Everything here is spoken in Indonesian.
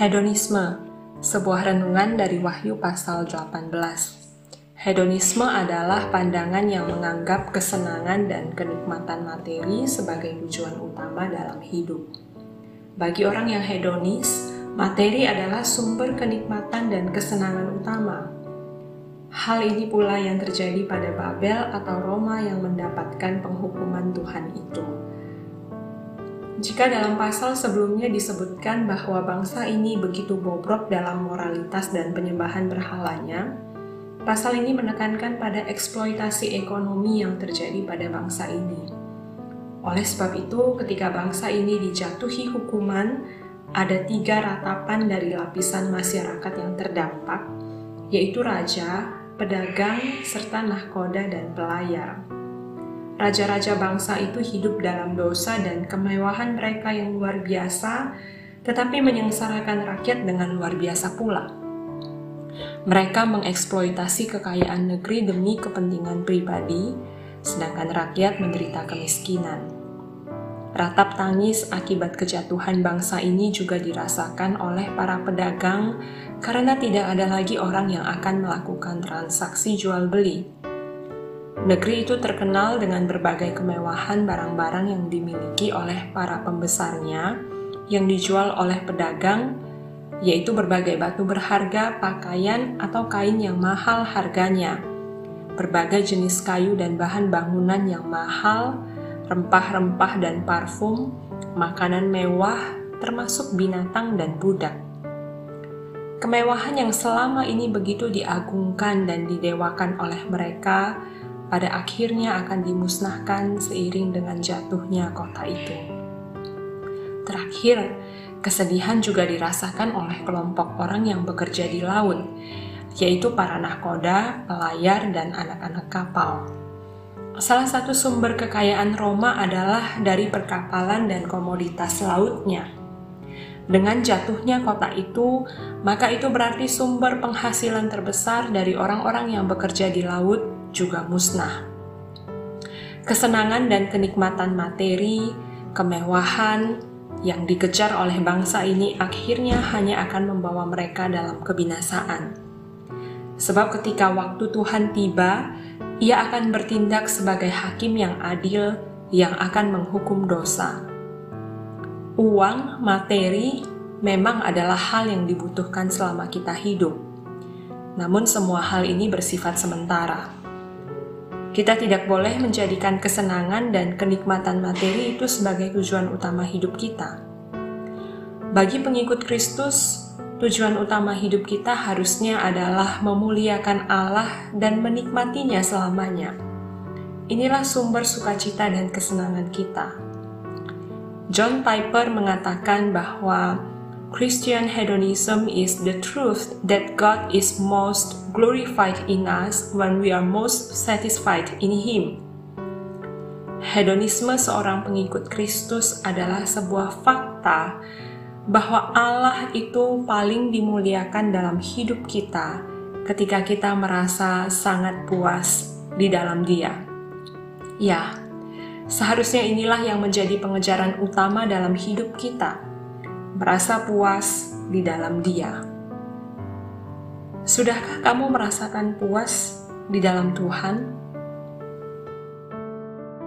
Hedonisme, sebuah renungan dari Wahyu pasal 18. Hedonisme adalah pandangan yang menganggap kesenangan dan kenikmatan materi sebagai tujuan utama dalam hidup. Bagi orang yang hedonis, materi adalah sumber kenikmatan dan kesenangan utama. Hal ini pula yang terjadi pada Babel atau Roma yang mendapatkan penghukuman Tuhan itu. Jika dalam pasal sebelumnya disebutkan bahwa bangsa ini begitu bobrok dalam moralitas dan penyembahan berhalanya, pasal ini menekankan pada eksploitasi ekonomi yang terjadi pada bangsa ini. Oleh sebab itu, ketika bangsa ini dijatuhi hukuman, ada tiga ratapan dari lapisan masyarakat yang terdampak, yaitu raja, pedagang, serta nahkoda dan pelayar. Raja-raja bangsa itu hidup dalam dosa dan kemewahan mereka yang luar biasa, tetapi menyengsarakan rakyat dengan luar biasa pula. Mereka mengeksploitasi kekayaan negeri demi kepentingan pribadi, sedangkan rakyat menderita kemiskinan. Ratap tangis akibat kejatuhan bangsa ini juga dirasakan oleh para pedagang karena tidak ada lagi orang yang akan melakukan transaksi jual beli. Negeri itu terkenal dengan berbagai kemewahan barang-barang yang dimiliki oleh para pembesarnya yang dijual oleh pedagang, yaitu berbagai batu berharga, pakaian, atau kain yang mahal harganya, berbagai jenis kayu dan bahan bangunan yang mahal, rempah-rempah dan parfum, makanan mewah, termasuk binatang dan budak. Kemewahan yang selama ini begitu diagungkan dan didewakan oleh mereka pada akhirnya akan dimusnahkan seiring dengan jatuhnya kota itu. Terakhir, kesedihan juga dirasakan oleh kelompok orang yang bekerja di laut, yaitu para nahkoda, pelayar, dan anak-anak kapal. Salah satu sumber kekayaan Roma adalah dari perkapalan dan komoditas lautnya. Dengan jatuhnya kota itu, maka itu berarti sumber penghasilan terbesar dari orang-orang yang bekerja di laut juga musnah. Kesenangan dan kenikmatan materi, kemewahan yang dikejar oleh bangsa ini akhirnya hanya akan membawa mereka dalam kebinasaan. Sebab ketika waktu Tuhan tiba, ia akan bertindak sebagai hakim yang adil yang akan menghukum dosa. Uang, materi, memang adalah hal yang dibutuhkan selama kita hidup. Namun semua hal ini bersifat sementara kita tidak boleh menjadikan kesenangan dan kenikmatan materi itu sebagai tujuan utama hidup kita. Bagi pengikut Kristus, tujuan utama hidup kita harusnya adalah memuliakan Allah dan menikmatinya selamanya. Inilah sumber sukacita dan kesenangan kita. John Piper mengatakan bahwa Christian hedonism is the truth that God is most glorified in us when we are most satisfied in Him. Hedonisme seorang pengikut Kristus adalah sebuah fakta bahwa Allah itu paling dimuliakan dalam hidup kita ketika kita merasa sangat puas di dalam Dia. Ya, seharusnya inilah yang menjadi pengejaran utama dalam hidup kita merasa puas di dalam Dia. Sudahkah kamu merasakan puas di dalam Tuhan?